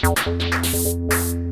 Thank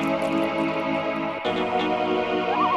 Thank you.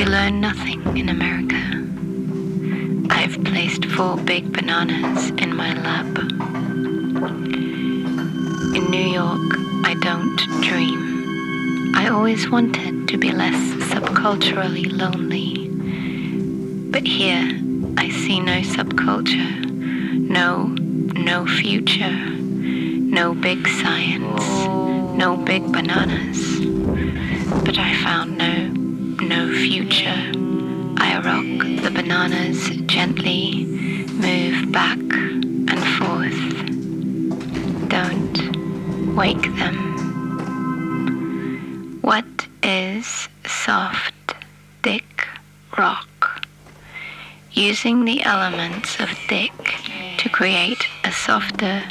You learn nothing in America? I've placed four big bananas in my lap. In New York, I don't dream. I always wanted to be less subculturally lonely. But here, I see no subculture, no, no future, no big science, no big bananas. Gently, move back and forth. Don't wake them. What is soft, dick rock? Using the elements of dick to create a softer,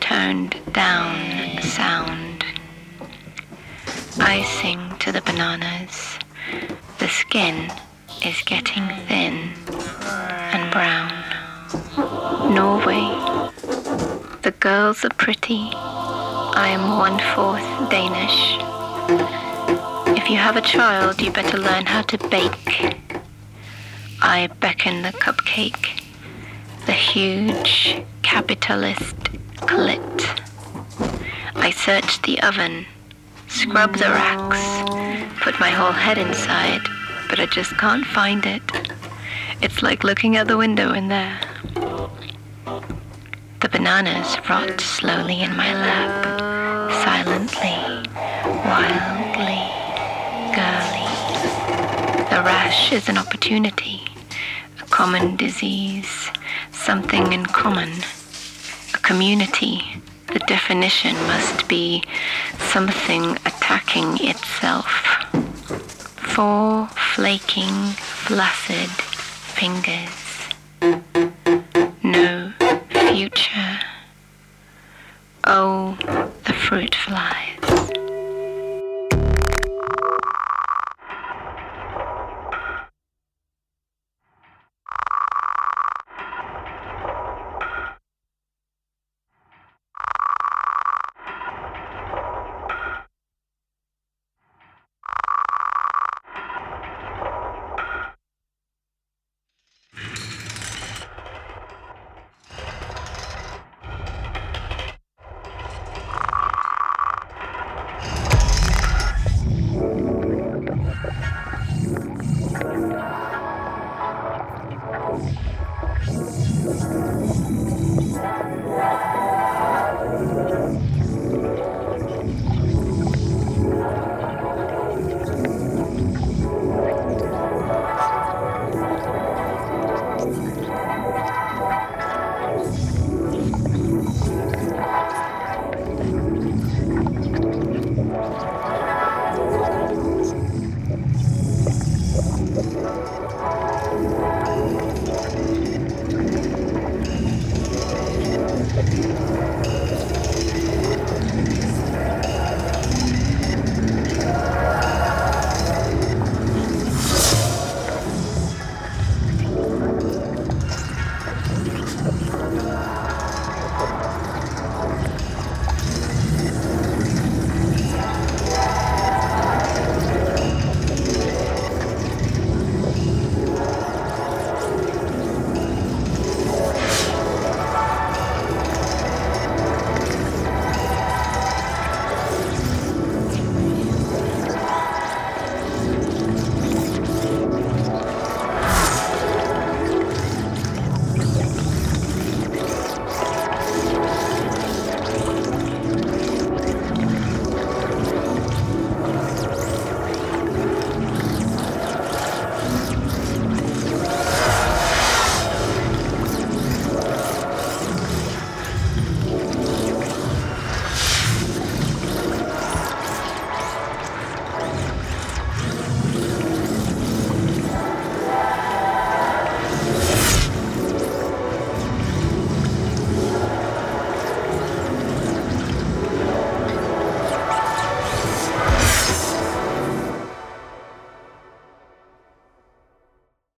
toned down sound. Are pretty. I am one fourth Danish. If you have a child, you better learn how to bake. I beckon the cupcake, the huge capitalist clit. I search the oven, scrub the racks, put my whole head inside, but I just can't find it. It's like looking out the window in there. The bananas rot slowly in my lap, silently, wildly, girly. The rash is an opportunity, a common disease, something in common, a community. The definition must be something attacking itself. Four flaking, flaccid fingers